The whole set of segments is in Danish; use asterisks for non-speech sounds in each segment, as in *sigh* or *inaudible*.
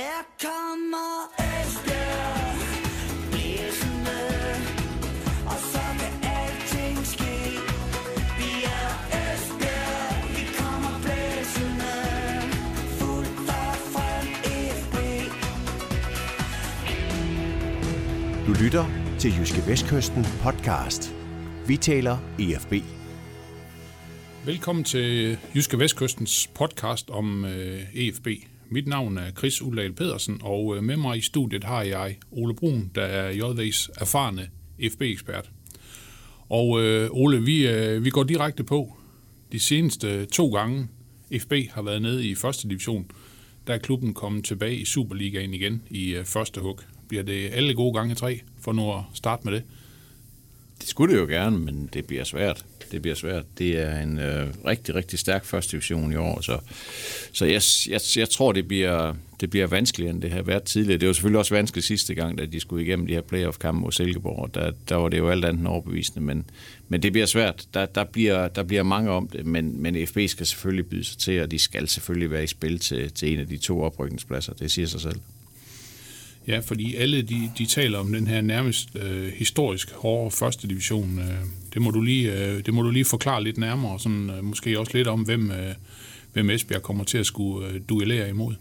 Her kommer Esbjerg blæsende, og så kan alting ske. Vi er Esbjerg, vi kommer blæsende, fuldt og frem FB. Du lytter til Jyske Vestkysten podcast. Vi taler EFB. Velkommen til Jyske Vestkystens podcast om øh, EFB. Mit navn er Chris Uldal Pedersen, og øh, med mig i studiet har jeg Ole Brun, der er JV's erfarne FB-ekspert. Og øh, Ole, vi, øh, vi går direkte på. De seneste to gange FB har været nede i første division, der er klubben kommet tilbage i Superligaen igen i øh, første hug. Bliver det alle gode gange tre, for nu at starte med det? Det skulle det jo gerne, men det bliver svært. Det bliver svært. Det er en øh, rigtig, rigtig stærk første division i år, så, så jeg, jeg, jeg tror, det bliver, det bliver vanskeligere, end det har været tidligere. Det var selvfølgelig også vanskeligt sidste gang, da de skulle igennem de her playoff-kampe mod Silkeborg. Der, der var det jo alt andet end overbevisende, men, men det bliver svært. Der, der, bliver, der bliver mange om det, men, men FB skal selvfølgelig byde sig til, og de skal selvfølgelig være i spil til, til en af de to oprykningspladser. Det siger sig selv. Ja, fordi alle de, de taler om den her nærmest øh, historisk hårde første division. Øh, det, må du lige, øh, det må du lige forklare lidt nærmere, sådan, øh, måske også lidt om, hvem, øh, hvem Esbjerg kommer til at skulle øh, duellere imod.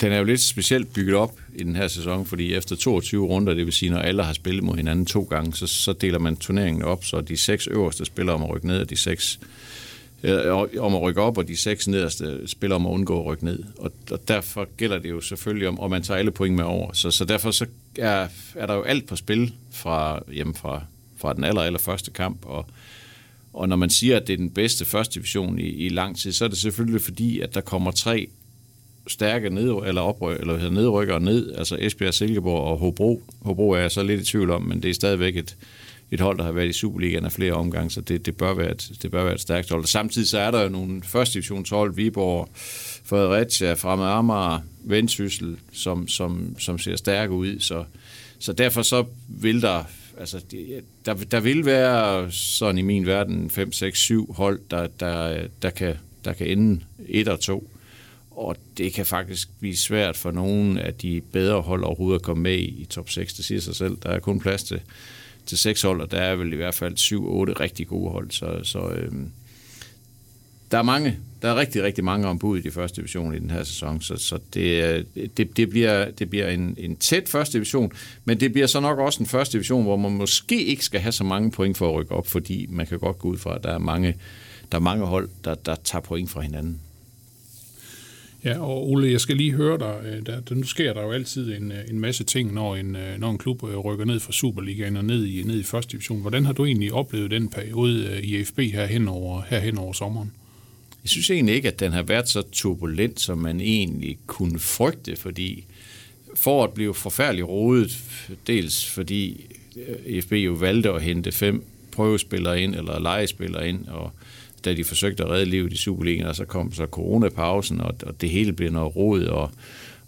Den er jo lidt specielt bygget op i den her sæson, fordi efter 22 runder, det vil sige, når alle har spillet mod hinanden to gange, så, så deler man turneringen op, så de seks øverste spiller om at rykke ned, og de seks øh, Øh, om at rykke op, og de seks nederste spiller om at undgå at rykke ned. Og, og derfor gælder det jo selvfølgelig om, at man tager alle point med over. Så, så derfor så er, er der jo alt på spil fra, jamen fra, fra den aller, aller første kamp, og, og når man siger, at det er den bedste første division i, i lang tid, så er det selvfølgelig fordi, at der kommer tre stærke ned, eller opryk, eller hedder nedrykkere ned, altså Esbjerg, Silkeborg og Hobro. Hobro er jeg så lidt i tvivl om, men det er stadigvæk et, et hold, der har været i Superligaen af flere omgange, så det, det, bør være et, det bør være et stærkt hold. Og samtidig så er der jo nogle første divisionshold, Viborg, Fredericia, Fremad Amager, Vendsyssel, som, som, som ser stærke ud, så, så derfor så vil der altså, der, der vil være sådan i min verden 5, 6, 7 hold, der, der, der, kan, der kan ende et og to og det kan faktisk blive svært for nogen af de bedre hold overhovedet at komme med i, i top 6. Det siger sig selv. Der er kun plads til, til seks hold, og der er vel i hvert fald 7-8 rigtig gode hold. Så, så øhm, der er mange, der er rigtig, rigtig mange ombud i de første division i den her sæson, så, så det, øh, det, det, bliver, det bliver en, en tæt første division, men det bliver så nok også en første division, hvor man måske ikke skal have så mange point for at rykke op, fordi man kan godt gå ud fra, at der er mange, der er mange hold, der, der tager point fra hinanden. Ja, og Ole, jeg skal lige høre dig. Øh, der, der, nu sker der jo altid en, øh, en masse ting, når en, øh, når en klub rykker ned fra Superligaen og ned i, ned i første division. Hvordan har du egentlig oplevet den periode i FB her hen over, her hen over sommeren? Jeg synes egentlig ikke, at den har været så turbulent, som man egentlig kunne frygte, fordi foråret blev forfærdeligt rodet, dels fordi FB jo valgte at hente fem prøvespillere ind, eller legespillere ind, og da de forsøgte at redde livet i Superligaen, og så kom så coronapausen, og, og det hele blev noget rod, og,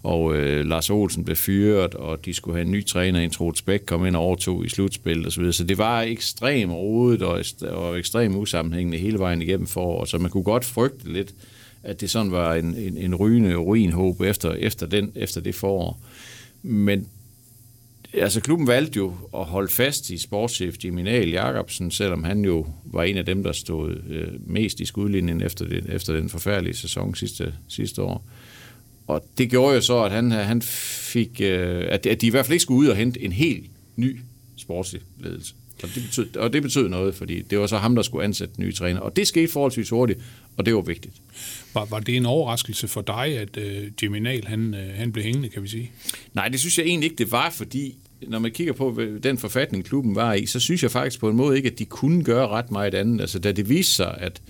og øh, Lars Olsen blev fyret, og de skulle have en ny træner, en Troels Bæk kom ind og overtog i slutspillet osv., så, så det var ekstremt rodet og, og ekstremt usammenhængende hele vejen igennem foråret, så man kunne godt frygte lidt, at det sådan var en, en, en rygende ruinhåb efter, efter, den, efter det forår. Men altså klubben valgte jo at holde fast i sportschef Jiminal Jacobsen, selvom han jo var en af dem, der stod øh, mest i skudlinjen efter, det, efter den forfærdelige sæson sidste, sidste år. Og det gjorde jo så, at han, han fik, øh, at, at de i hvert fald ikke skulle ud og hente en helt ny sportslig ledelse. Og det, betød, og det betød noget, fordi det var så ham, der skulle ansætte nye træner. Og det skete forholdsvis hurtigt, og det var vigtigt. Var, var det en overraskelse for dig, at øh, Geminal han, øh, han blev hængende, kan vi sige? Nej, det synes jeg egentlig ikke, det var, fordi når man kigger på den forfatning, klubben var i, så synes jeg faktisk på en måde ikke, at de kunne gøre ret meget andet. Altså, da det viste sig, at,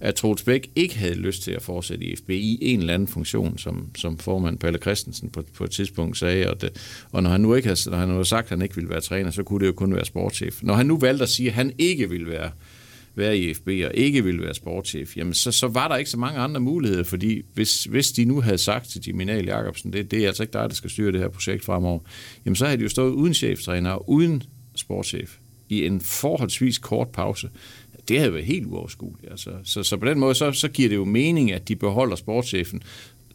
at Troels Bæk ikke havde lyst til at fortsætte i FB i en eller anden funktion, som, som formand Palle Christensen på, på et tidspunkt sagde, og, det, og når han nu ikke havde, når han havde sagt, at han ikke ville være træner, så kunne det jo kun være sportschef. Når han nu valgte at sige, at han ikke ville være være i FB og ikke ville være sportschef, jamen så, så var der ikke så mange andre muligheder, fordi hvis, hvis de nu havde sagt til Jiminal Jacobsen, det, det er altså ikke dig, der skal styre det her projekt fremover, jamen så havde de jo stået uden cheftræner og uden sportschef i en forholdsvis kort pause. Det havde været helt uoverskueligt. Altså. Så, så på den måde, så, så giver det jo mening, at de beholder sportschefen,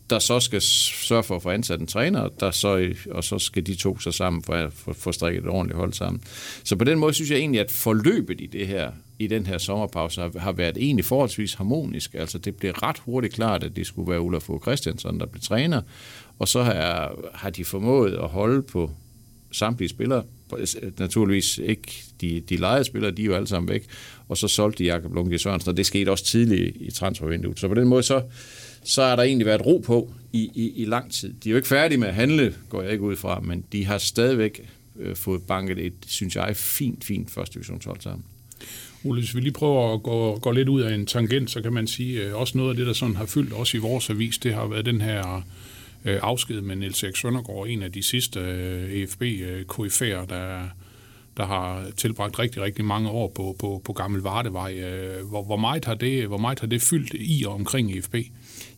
der så skal sørge for at få ansat en træner, der så, og så skal de to så sammen for at få strikket et ordentligt hold sammen. Så på den måde synes jeg egentlig, at forløbet i det her i den her sommerpause har, har været egentlig forholdsvis harmonisk. Altså det blev ret hurtigt klart, at det skulle være Olaf Fogh Christiansen, der blev træner, og så har, har de formået at holde på samtlige spillere, øh, naturligvis ikke de, de lejede spillere, de er jo alle sammen væk, og så solgte de Jakob Lundke Sørensen, og det skete også tidligt i transfervinduet. Så på den måde, så, så har der egentlig været ro på i, i, i lang tid. De er jo ikke færdige med at handle, går jeg ikke ud fra, men de har stadigvæk øh, fået banket et, synes jeg, fint, fint første divisionshold sammen. Ole, hvis vi lige prøver at gå, gå lidt ud af en tangent, så kan man sige, øh, også noget af det, der sådan har fyldt også i vores avis, det har været den her øh, afsked med Niels Erik Søndergaard, en af de sidste øh, EFB-KF'er, øh, der, der har tilbragt rigtig, rigtig mange år på, på, på Gammel Vardevej. Øh, hvor, hvor, meget har det, hvor meget har det fyldt i og omkring EFB?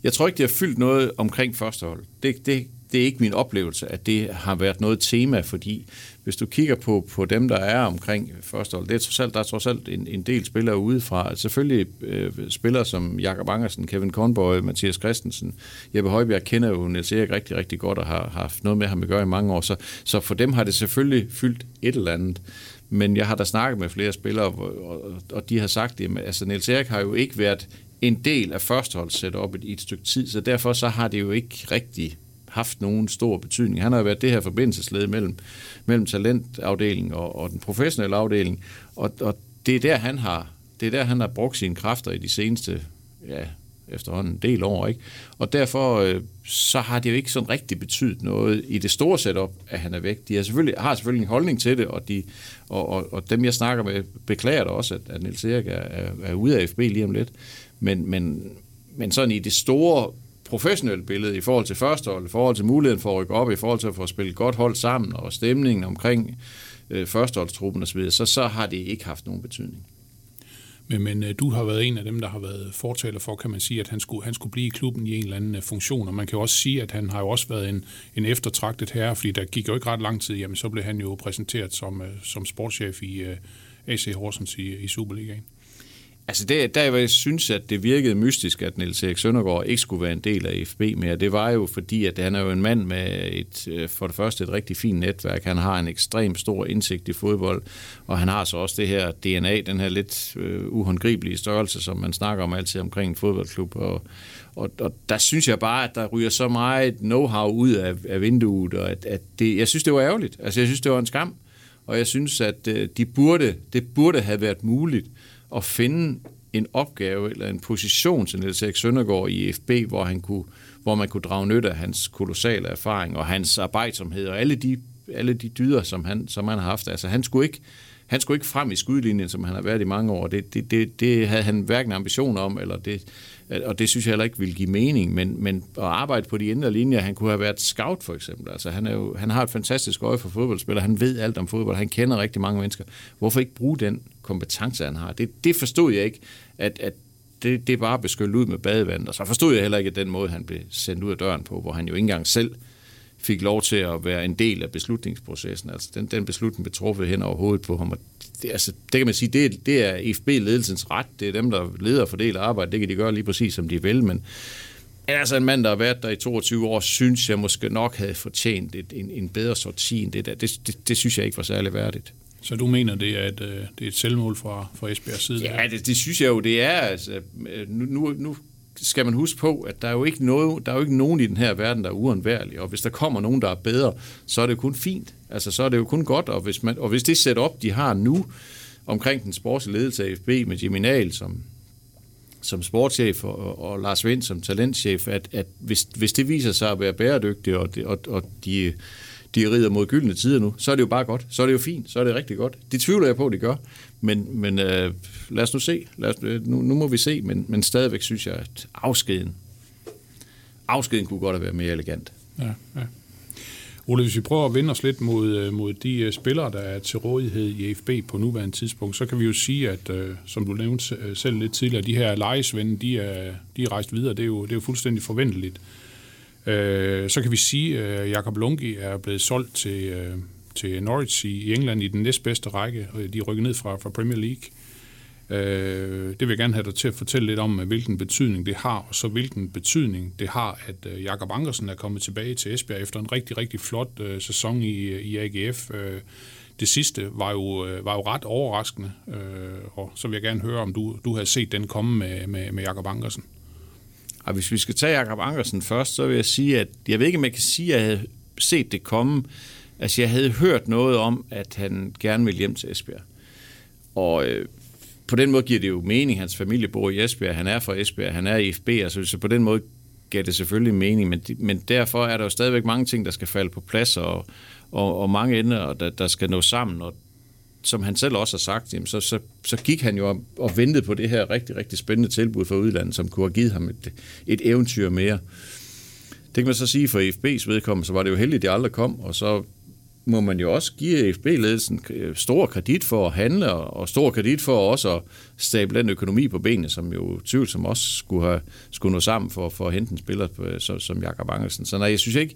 Jeg tror ikke, det har fyldt noget omkring førstehold. Det, det, det er ikke min oplevelse, at det har været noget tema, fordi hvis du kigger på, på dem, der er omkring førstehold, det er trods alt, der er trods alt en, en del spillere udefra. Selvfølgelig øh, spillere som Jakob Angersen, Kevin Kornborg, Mathias Christensen, Jeppe Højbjerg kender jo Niels Erik rigtig, rigtig godt og har, har haft noget med ham at gøre i mange år, så, så for dem har det selvfølgelig fyldt et eller andet. Men jeg har da snakket med flere spillere, og, og de har sagt, at altså Niels Erik har jo ikke været en del af førsteholdssetupet i et stykke tid, så derfor så har det jo ikke rigtig haft nogen stor betydning. Han har været det her forbindelsesled mellem, mellem talentafdelingen og, og den professionelle afdeling, og, og det er der, han har det er der, han har brugt sine kræfter i de seneste, ja, efterhånden en del år, ikke? Og derfor øh, så har det jo ikke sådan rigtig betydet noget i det store setup, at han er væk. De har selvfølgelig, har selvfølgelig en holdning til det, og, de, og, og, og dem, jeg snakker med, beklager da også, at, at Niels Erik er, er, er ude af FB lige om lidt. Men, men, men sådan i det store professionelt billede i forhold til førstehold, i forhold til muligheden for at rykke op, i forhold til at få spillet godt hold sammen, og stemningen omkring øh, førsteholdstruppen osv., så, så har det ikke haft nogen betydning. Men, men øh, du har været en af dem, der har været fortaler for, kan man sige, at han skulle, han skulle blive i klubben i en eller anden øh, funktion. Og man kan jo også sige, at han har jo også været en, en eftertragtet herre, fordi der gik jo ikke ret lang tid, jamen så blev han jo præsenteret som, øh, som sportschef i AC Horsens i, i Superligaen. Altså det, der jeg synes, at det virkede mystisk, at Niels Erik Søndergaard ikke skulle være en del af FB mere. Det var jo fordi, at han er jo en mand med et, øh, for det første et rigtig fint netværk. Han har en ekstrem stor indsigt i fodbold, og han har så også det her DNA, den her lidt øh, uhåndgribelige størrelse, som man snakker om altid omkring en fodboldklub. Og, og, og der synes jeg bare, at der ryger så meget know-how ud af, af vinduet, og at, at det, jeg synes, det var ærgerligt. Altså jeg synes, det var en skam, og jeg synes, at øh, de burde, det burde have været muligt at finde en opgave eller en position til Niels Erik Søndergaard i FB, hvor, han kunne, hvor man kunne drage nytte af hans kolossale erfaring og hans arbejdsomhed og alle de, alle de dyder, som han, som han har haft. Altså, han skulle ikke, han skulle ikke frem i skudlinjen, som han har været i mange år. Det, det, det, det havde han hverken ambition om, eller det, og det synes jeg heller ikke ville give mening, men, men at arbejde på de indre linjer, han kunne have været scout for eksempel. Altså, han, er jo, han har et fantastisk øje for fodboldspillere, han ved alt om fodbold, han kender rigtig mange mennesker. Hvorfor ikke bruge den kompetence, han har? Det, det forstod jeg ikke, at, at det, det er bare beskyttet ud med badevand, og så forstod jeg heller ikke, den måde, han blev sendt ud af døren på, hvor han jo ikke engang selv fik lov til at være en del af beslutningsprocessen. Altså den, den beslutning blev truffet hen over hovedet på ham, og det, altså, det kan man sige, det, det er FB-ledelsens ret. Det er dem, der leder og fordeler arbejde. Det kan de gøre lige præcis, som de vil, men altså en mand, der har været der i 22 år, synes jeg måske nok havde fortjent et, en, en bedre sorti end det der. Det, det, det synes jeg ikke var særlig værdigt. Så du mener, det er et, øh, det er et selvmål fra, fra Esbjergs side? Ja, det, det synes jeg jo, det er. Altså, nu, nu, nu skal man huske på, at der er, jo ikke noget, der er jo ikke nogen i den her verden, der er uundværlig, og hvis der kommer nogen, der er bedre, så er det kun fint. Altså, så er det jo kun godt, og hvis, man, og hvis det setup, de har nu, omkring den sportslige ledelse af FB med Jimmy Nahl som, som sportschef og, og Lars Vind som talentchef, at, at hvis, hvis det viser sig at være bæredygtigt, og, det, og, og de, de rider mod gyldne tider nu, så er det jo bare godt. Så er det jo fint. Så er det rigtig godt. Det tvivler jeg på, at de gør. Men, men øh, lad os nu se. Lad os, øh, nu, nu må vi se, men, men stadigvæk synes jeg, at afskeden, afskeden kunne godt have været mere elegant. Ja, ja. Ole, hvis vi prøver at vende os lidt mod, øh, mod de øh, spillere, der er til rådighed i FB på nuværende tidspunkt, så kan vi jo sige, at som du nævnte selv lidt tidligere, de her lejesvende, de er, de er rejst videre. Det er jo, det er jo fuldstændig forventeligt. Så kan vi sige, at Jakob Lungi er blevet solgt til, til Norwich i England i den næstbedste række. De rykker ned fra, fra Premier League. Øh, det vil jeg gerne have dig til at fortælle lidt om, hvilken betydning det har, og så hvilken betydning det har, at øh, Jakob Ankersen er kommet tilbage til Esbjerg efter en rigtig, rigtig flot øh, sæson i, øh, i AGF. Øh, det sidste var jo, øh, var jo ret overraskende, øh, og så vil jeg gerne høre, om du, du har set den komme med, med, med Jakob Ankersen. Og hvis vi skal tage Jakob Ankersen først, så vil jeg sige, at jeg ved ikke, om jeg kan sige, at jeg havde set det komme. Altså, jeg havde hørt noget om, at han gerne ville hjem til Esbjerg. Og øh, på den måde giver det jo mening. Hans familie bor i Esbjerg, han er fra Esbjerg, han er i FB, altså så på den måde giver det selvfølgelig mening, men, men derfor er der jo stadigvæk mange ting, der skal falde på plads, og, og, og mange ender, der, der skal nå sammen, og som han selv også har sagt, jamen, så, så, så gik han jo og, og ventede på det her rigtig, rigtig spændende tilbud fra udlandet, som kunne have givet ham et, et eventyr mere. Det kan man så sige for FB's vedkommende, så var det jo heldigt, at det aldrig kom, og så må man jo også give FB-ledelsen øh, stor kredit for at handle, og stor kredit for også at stable den økonomi på benene, som jo tvivlsomt også skulle, have, skulle nå sammen for, for at hente en spiller øh, som, som Jakob Angelsen. Så nej, jeg synes ikke,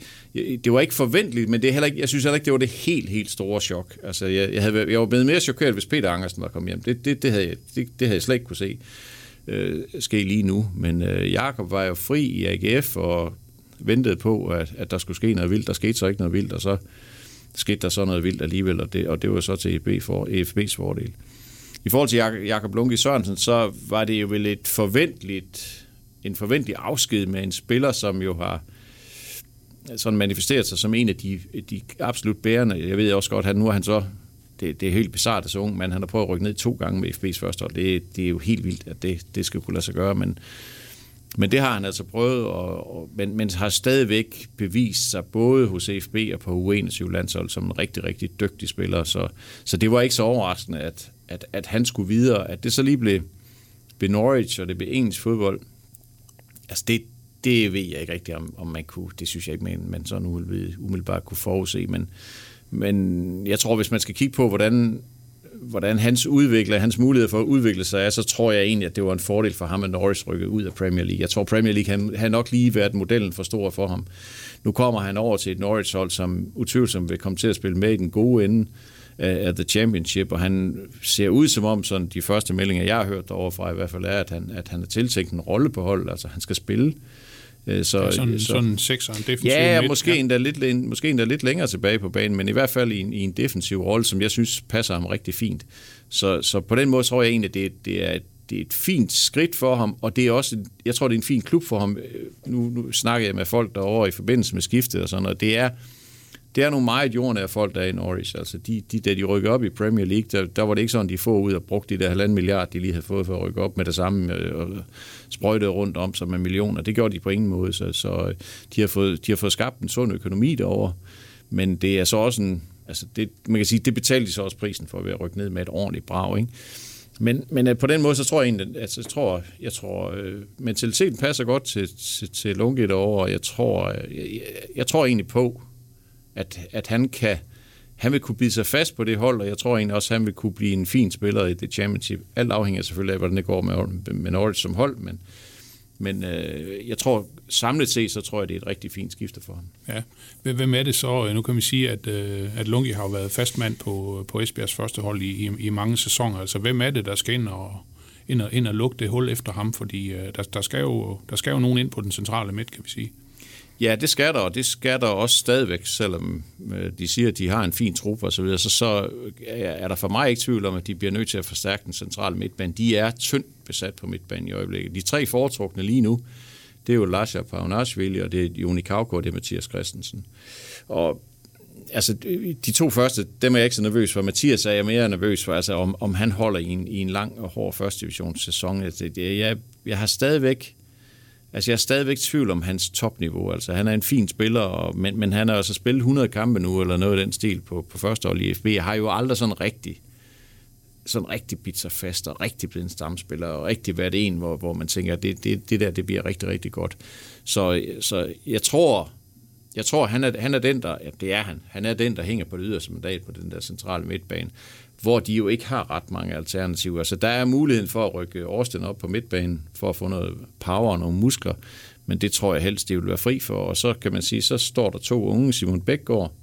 det var ikke forventeligt, men det er heller ikke, jeg synes heller ikke, det var det helt, helt store chok. Altså, jeg, jeg, havde, jeg var blevet mere chokeret, hvis Peter Angersen var kommet hjem. Det, det, det, havde, jeg, det, det havde jeg slet ikke kunne se øh, ske lige nu. Men øh, Jakob var jo fri i AGF og ventede på, at, at der skulle ske noget vildt. Der skete så ikke noget vildt, og så skete der så noget vildt alligevel, og det, og det var så til EFB for, EFB's fordel. I forhold til Jakob Lunke Sørensen, så var det jo vel et forventeligt, en forventelig afsked med en spiller, som jo har sådan manifesteret sig som en af de, de absolut bærende. Jeg ved også godt, at nu er han så, det, det er helt bizart at så ung, men han har prøvet at rykke ned to gange med FB's første hold. Det, det er jo helt vildt, at det, det skal kunne lade sig gøre, men men det har han altså prøvet, og, og, men, men har stadigvæk bevist sig både hos FB og på U21-landshold som en rigtig, rigtig dygtig spiller. Så, så det var ikke så overraskende, at, at, at han skulle videre. At det så lige blev, blev Norwich, og det blev engelsk fodbold, altså det, det ved jeg ikke rigtigt, om, om man kunne. Det synes jeg ikke, man, man sådan umiddelbart kunne forudse. Men, men jeg tror, hvis man skal kigge på, hvordan hvordan hans udvikler, hans mulighed for at udvikle sig er, så tror jeg egentlig, at det var en fordel for ham, at Norris rykkede ud af Premier League. Jeg tror, Premier League har nok lige været modellen for stor for ham. Nu kommer han over til et Norwich-hold, som utvivlsomt vil komme til at spille med i den gode ende af The Championship, og han ser ud som om, sådan de første meldinger, jeg har hørt derovre fra i hvert fald, er, at han, at han er tiltænkt en rolle på holdet, altså han skal spille. Øh, så, ja, sådan, så, sådan en sekser, en defensiv Ja, midt, måske, ja. Endda lidt, måske endda lidt længere tilbage på banen, men i hvert fald i en, i en defensiv rolle, som jeg synes passer ham rigtig fint. Så, så på den måde tror jeg egentlig, at det, det er et det er et fint skridt for ham, og det er også, jeg tror, det er en fin klub for ham. Øh, nu, nu snakker jeg med folk derovre i forbindelse med skiftet og sådan noget. Det er, det er nogle meget jordnære folk, der er i Norwich. Altså, de, de, da de rykker op i Premier League, der, der var det ikke sådan, de få ud og brugte de der halvanden milliard, de lige havde fået for at rykke op med det samme øh, og sprøjtede rundt om sig med millioner. Det gjorde de på ingen måde, så, så øh, de, har fået, de har fået skabt en sund økonomi derovre. Men det er så også en, altså det, man kan sige, det betalte de så også prisen for ved at rykke ned med et ordentligt brag, ikke? Men, men øh, på den måde, så tror jeg egentlig, altså, jeg tror, jeg tror øh, mentaliteten passer godt til, til, til Lunke derovre, og jeg tror, jeg, jeg, jeg tror egentlig på, at, at han kan han vil kunne bide sig fast på det hold, og jeg tror egentlig også, at han vil kunne blive en fin spiller i det championship. Alt afhænger selvfølgelig af, hvordan det går med, med Norwich som hold, men, men øh, jeg tror, samlet set, så tror jeg, det er et rigtig fint skifte for ham. Ja. Hvem er det så? Øh, nu kan vi sige, at, øh, at Lungi har været fastmand på, øh, på Esbjergs første hold i, i, i mange sæsoner. Altså, hvem er det, der skal ind og, ind og, ind og lukke det hul efter ham? Fordi øh, der, der, skal jo, der skal jo nogen ind på den centrale midt, kan vi sige. Ja, det skal der, og det skal der også stadigvæk, selvom øh, de siger, at de har en fin trup og så videre, så, så er der for mig ikke tvivl om, at de bliver nødt til at forstærke den centrale midtbane. De er tyndt besat på midtbanen i øjeblikket. De tre foretrukne lige nu, det er jo Lasha Paunashvili, og det er Joni Kauko, og det er Mathias Christensen. Og altså, de to første, dem er jeg ikke så nervøs for. Mathias er jeg mere nervøs for, altså, om, om han holder i en, i en lang og hård første divisionssæson. Altså, jeg, jeg har stadigvæk Altså, jeg er stadigvæk i tvivl om hans topniveau. Altså, han er en fin spiller, og, men, men han har altså spillet 100 kampe nu, eller noget af den stil på, på første hold i FB. Jeg har jo aldrig sådan rigtig sådan rigtig bidt sig fast, og rigtig blevet en stamspiller, og rigtig været en, hvor, hvor man tænker, det, det, det der, det bliver rigtig, rigtig godt. Så, så jeg tror, jeg tror, han er, han er den, der, ja, det er han, han er den, der hænger på det yderste mandat på den der centrale midtbane hvor de jo ikke har ret mange alternativer. Så der er muligheden for at rykke Årsten op på midtbanen, for at få noget power og nogle muskler, men det tror jeg helst, det vil være fri for. Og så kan man sige, så står der to unge, Simon Bækgaard,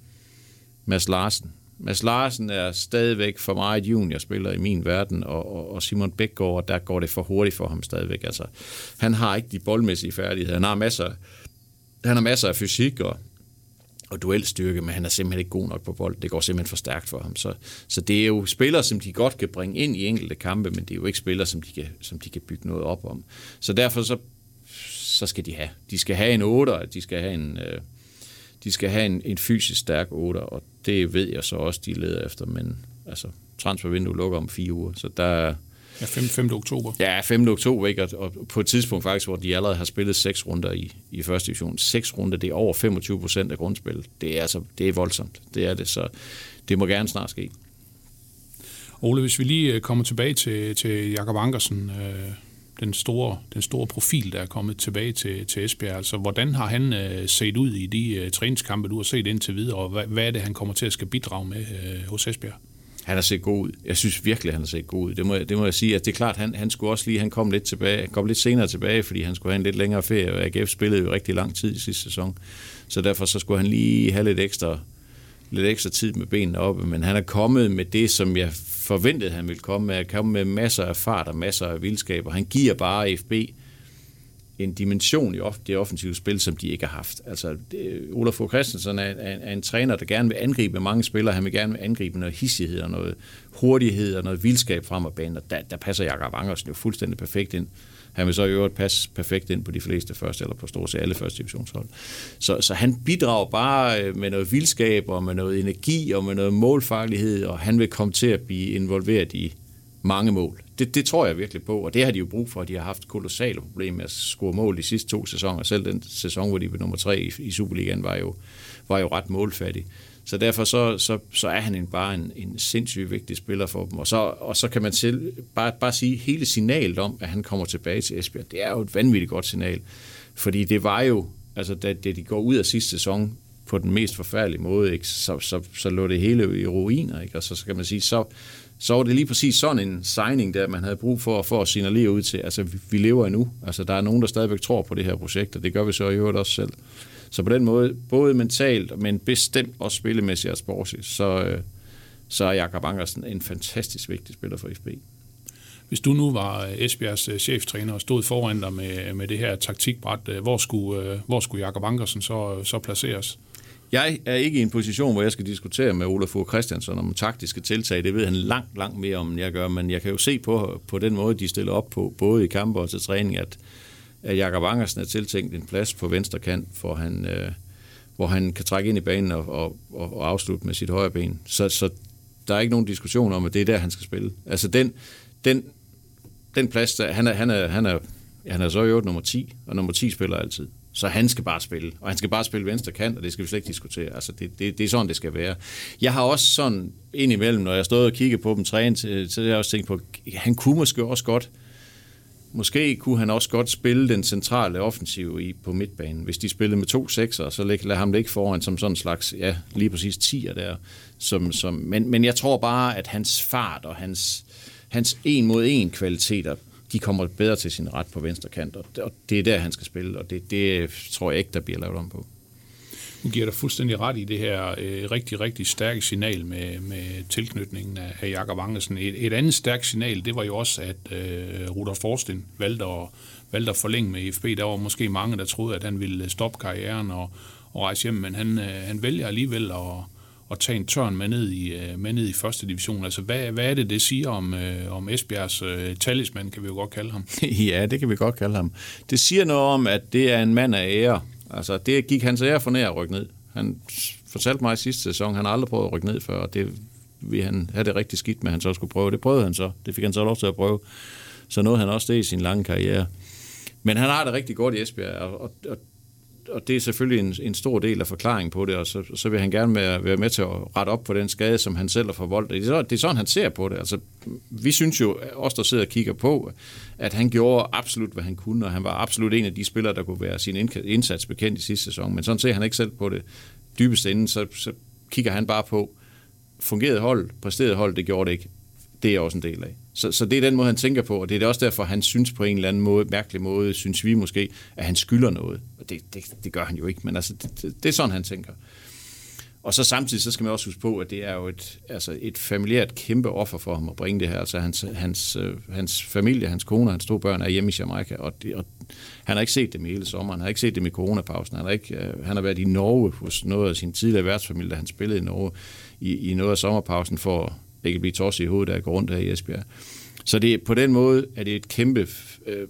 Mads Larsen, Mads Larsen er stadigvæk for mig et juniorspiller i min verden, og, og, og Simon Bækgaard, der går det for hurtigt for ham stadigvæk. Altså, han har ikke de boldmæssige færdigheder. Han har masser, han har masser af fysik og, og duelstyrke, men han er simpelthen ikke god nok på bold. Det går simpelthen for stærkt for ham. Så, så det er jo spillere, som de godt kan bringe ind i enkelte kampe, men det er jo ikke spillere, som de kan, som de kan bygge noget op om. Så derfor så, så skal de have. De skal have en 8'er, de skal have en, øh, de skal have en, en fysisk stærk 8'er, og det ved jeg så også, de leder efter, men altså, transfervinduet lukker om fire uger, så der, Ja, 5. 5. oktober. Ja, 5. oktober, ikke? Og, og på et tidspunkt faktisk, hvor de allerede har spillet seks runder i, i første division. Seks runder, det er over 25 procent af grundspillet. Det er altså, det er voldsomt. Det er det, så det må gerne snart ske. Ole, hvis vi lige øh, kommer tilbage til, til Jakob Ankersen, øh, den, store, den store profil, der er kommet tilbage til, til Esbjerg, altså hvordan har han øh, set ud i de øh, træningskampe, du har set indtil videre, og hvad, hvad er det, han kommer til at skal bidrage med øh, hos Esbjerg? Han har set god ud. Jeg synes virkelig, han har set god ud. Det må, det må jeg sige. Altså, det er klart, han, han skulle også lige, han kom lidt tilbage, han kom lidt senere tilbage, fordi han skulle have en lidt længere ferie, og AGF spillede jo rigtig lang tid i sidste sæson. Så derfor så skulle han lige have lidt ekstra, lidt ekstra tid med benene oppe, men han er kommet med det, som jeg forventede, han ville komme med. Han kom med masser af fart og masser af vildskab, og han giver bare FB en dimension i det offensive spil, som de ikke har haft. Altså, det, Olaf Fogh Christensen er, er, er en træner, der gerne vil angribe mange spillere. Han vil gerne angribe noget hissighed og noget hurtighed og noget vildskab frem og banen, og der, der passer Jakob Angersen jo fuldstændig perfekt ind. Han vil så i øvrigt passe perfekt ind på de fleste første, eller på stort set alle første divisionshold. Så, så han bidrager bare øh, med noget vildskab, og med noget energi, og med noget målfarlighed, og han vil komme til at blive involveret i mange mål. Det, det tror jeg virkelig på, og det har de jo brug for. De har haft kolossale problemer med at score mål de sidste to sæsoner. Selv den sæson, hvor de blev nummer tre i, i Superligaen, var jo, var jo ret målfattig. Så derfor så, så, så er han en, bare en, en sindssygt vigtig spiller for dem. Og så, og så kan man selv bare, bare sige hele signalet om, at han kommer tilbage til Esbjerg. Det er jo et vanvittigt godt signal. Fordi det var jo, altså da, da de går ud af sidste sæson på den mest forfærdelige måde, ikke, så, så, så lå det hele i ruiner. Ikke? Og så, så kan man sige, så, så var det lige præcis sådan en signing, der man havde brug for, for at signalere ud til, altså vi, lever endnu. Altså der er nogen, der stadigvæk tror på det her projekt, og det gør vi så i øvrigt også selv. Så på den måde, både mentalt, men bestemt også spillemæssigt og sportsligt, så, øh, så er Jakob Ankersen en fantastisk vigtig spiller for FB. Hvis du nu var øh, Esbjergs øh, cheftræner og stod foran dig med, med det her taktikbræt, hvor skulle, hvor skulle Jakob Ankersen så, så placeres? Jeg er ikke i en position, hvor jeg skal diskutere med Olaf Fogh Christiansen om taktiske tiltag. Det ved han langt, langt mere om, end jeg gør. Men jeg kan jo se på, på den måde, de stiller op på, både i kampe og til træning, at, at Jakob Angersen er tiltænkt en plads på venstre kant, hvor han, øh, hvor han kan trække ind i banen og, og, og, og afslutte med sit højre ben. Så, så der er ikke nogen diskussion om, at det er der, han skal spille. Altså den, den, den plads, der, han er, han er, han er, han er så i øvrigt nummer 10, og nummer 10 spiller altid. Så han skal bare spille, og han skal bare spille venstre kant, og det skal vi slet ikke diskutere. Altså, det, det, det er sådan, det skal være. Jeg har også sådan indimellem, når jeg stod og kiggede på dem træne, øh, så har jeg også tænkt på, han kunne måske også godt, måske kunne han også godt spille den centrale offensiv i, på midtbanen. Hvis de spillede med to sekser, så lad ham ligge foran som sådan en slags, ja, lige præcis tier der. Som, som, men, men jeg tror bare, at hans fart og hans, hans en mod en kvaliteter de kommer bedre til sin ret på venstre kant, og det er der, han skal spille, og det, det tror jeg ikke, der bliver lavet om på. Nu giver dig fuldstændig ret i det her øh, rigtig, rigtig stærke signal med, med tilknytningen af, af Jakob Angersen. Et, et andet stærkt signal, det var jo også, at øh, Rudolf Forsten valgte at, valgte at forlænge med FB. Der var måske mange, der troede, at han ville stoppe karrieren og, og rejse hjem, men han, øh, han vælger alligevel at, at tage en tørn med ned i, øh, med ned i første division. Altså, hvad, hvad er det, det siger om, øh, om Esbjergs øh, talisman, kan vi jo godt kalde ham? *laughs* ja, det kan vi godt kalde ham. Det siger noget om, at det er en mand af ære. Altså, det gik hans ære for nær at rykke ned. Han fortalte mig i sidste sæson, han har aldrig prøvet at rykke ned før, og det ville han have det rigtig skidt med, at han så skulle prøve. Det prøvede han så. Det fik han så lov til at prøve. Så nåede han også det i sin lange karriere. Men han har det rigtig godt i Esbjerg, og, og, og og det er selvfølgelig en, en stor del af forklaringen på det, og så, så vil han gerne være, være med til at rette op på den skade, som han selv har forvoldt. Det er, det er sådan, han ser på det. Altså, vi synes jo, os der sidder og kigger på, at han gjorde absolut, hvad han kunne, og han var absolut en af de spillere, der kunne være sin indsats bekendt i sidste sæson. Men sådan ser han ikke selv på det. Dybest inden, så, så kigger han bare på, fungerede hold, præsterede hold, det gjorde det ikke. Det er også en del af. Så, så det er den måde, han tænker på, og det er også derfor, han synes på en eller anden måde, mærkelig måde, synes vi måske, at han skylder noget. Og det, det, det gør han jo ikke, men altså, det, det, det er sådan, han tænker. Og så samtidig så skal man også huske på, at det er jo et, altså et familiært kæmpe offer for ham at bringe det her. Altså hans, hans, øh, hans familie, hans kone og hans to børn er hjemme i Jamaica, og, det, og han har ikke set dem i hele sommeren. Han har ikke set dem i coronapausen. Han har, ikke, øh, han har været i Norge hos noget af sin tidligere værtsfamilie, da han spillede i Norge i, i noget af sommerpausen for det kan blive tosset i hovedet, der går rundt her i Esbjerg. Så det, på den måde er det et kæmpe øh,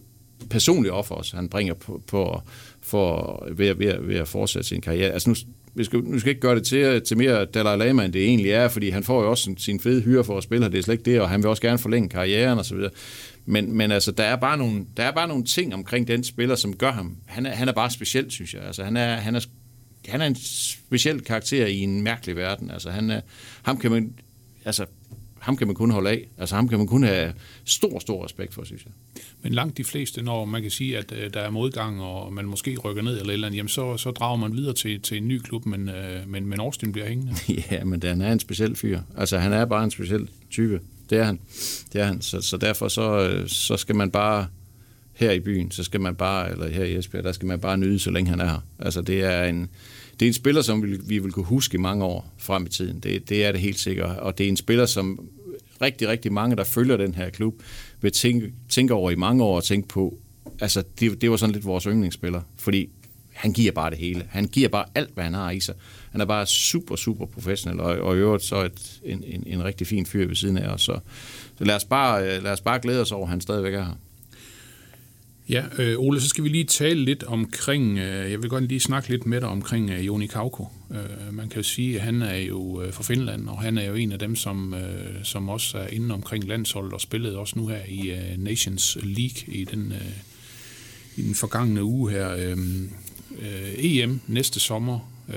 personligt offer også, han bringer på, på for, ved, ved, ved at fortsætte sin karriere. Altså nu, vi skal, nu skal ikke gøre det til, til mere Dalai Lama, end det egentlig er, fordi han får jo også sin, sin fede hyre for at spille, og det er slet ikke det, og han vil også gerne forlænge karrieren osv. Men, men altså, der er, bare nogle, der er bare nogle ting omkring den spiller, som gør ham. Han er, han er bare speciel, synes jeg. Altså, han er, han er, han er en speciel karakter i en mærkelig verden. Altså, han er, ham kan man, altså, ham kan man kun holde af. Altså ham kan man kun have stor, stor respekt for, synes jeg. Men langt de fleste, når man kan sige, at øh, der er modgang, og man måske rykker ned eller eller andet, jamen så, så drager man videre til, til en ny klub, men, øh, men, men Austin bliver hængende. *laughs* ja, men han er en speciel fyr. Altså han er bare en speciel type. Det er han. Det er han. Så, så derfor så, øh, så skal man bare her i byen, så skal man bare, eller her i Esbjerg, der skal man bare nyde, så længe han er her. Altså det er en, det er en spiller, som vi, vi vil kunne huske i mange år frem i tiden. Det, det er det helt sikkert. Og det er en spiller, som rigtig, rigtig mange, der følger den her klub, vil tænke, tænke over i mange år og tænke på, altså det, det var sådan lidt vores yndlingsspiller, fordi han giver bare det hele. Han giver bare alt, hvad han har i sig. Han er bare super, super professionel, og, og i øvrigt så et, en, en, en rigtig fin fyr ved siden af os. Så, så lad, os bare, øh, lad os bare glæde os over, at han stadigvæk er her. Ja, øh, Ole, så skal vi lige tale lidt omkring, øh, jeg vil godt lige snakke lidt med dig omkring øh, Joni Kauko. Øh, man kan jo sige, at han er jo øh, fra Finland, og han er jo en af dem, som, øh, som også er inde omkring landsholdet og spillede også nu her i øh, Nations League i den, øh, i den forgangne uge her. Øh, øh, EM næste sommer, øh,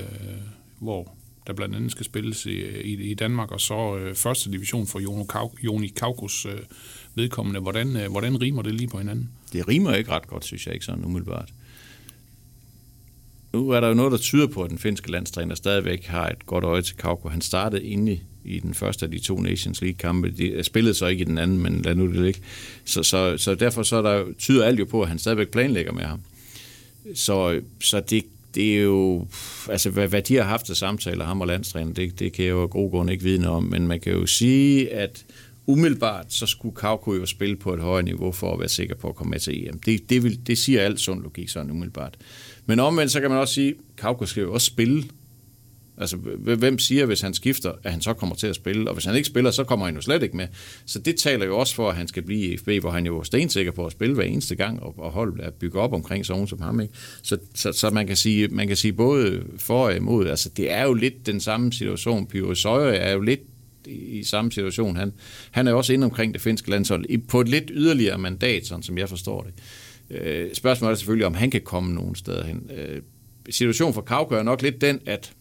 hvor der blandt andet skal spilles i, i, i Danmark, og så øh, første division for Joni Kaukos øh, vedkommende. Hvordan, øh, hvordan rimer det lige på hinanden? Det rimer ikke ret godt, synes jeg ikke sådan umiddelbart. Nu er der jo noget, der tyder på, at den finske landstræner stadigvæk har et godt øje til Kauko. Han startede inde i den første af de to Nations League-kampe. De øh, spillede så ikke i den anden, men lad nu det ligge. Så, så, så derfor så der, tyder alt jo på, at han stadigvæk planlægger med ham. Så, øh, så det, det er jo, altså hvad, hvad de har haft af samtaler, ham og landstræner, det, det kan jeg jo af god grund ikke vide om, men man kan jo sige, at umiddelbart, så skulle Kauko jo spille på et højere niveau for at være sikker på at komme med til EM. Det, det, vil, det siger alt sund logik sådan umiddelbart. Men omvendt, så kan man også sige, at Kauko skal jo også spille. Altså, hvem siger, hvis han skifter, at han så kommer til at spille? Og hvis han ikke spiller, så kommer han jo slet ikke med. Så det taler jo også for, at han skal blive i FB, hvor han jo er stensikker på at spille hver eneste gang, og, og holde at bygge op omkring sådan som ham. Ikke? Så, så, så, man, kan sige, man kan sige både for og imod. Altså, det er jo lidt den samme situation. Pio Søjer er jo lidt i samme situation. Han, han er også inde omkring det finske landshold på et lidt yderligere mandat, sådan som jeg forstår det. Øh, spørgsmålet er selvfølgelig, om han kan komme nogen steder hen. Øh, situationen for Kauko er nok lidt den, at,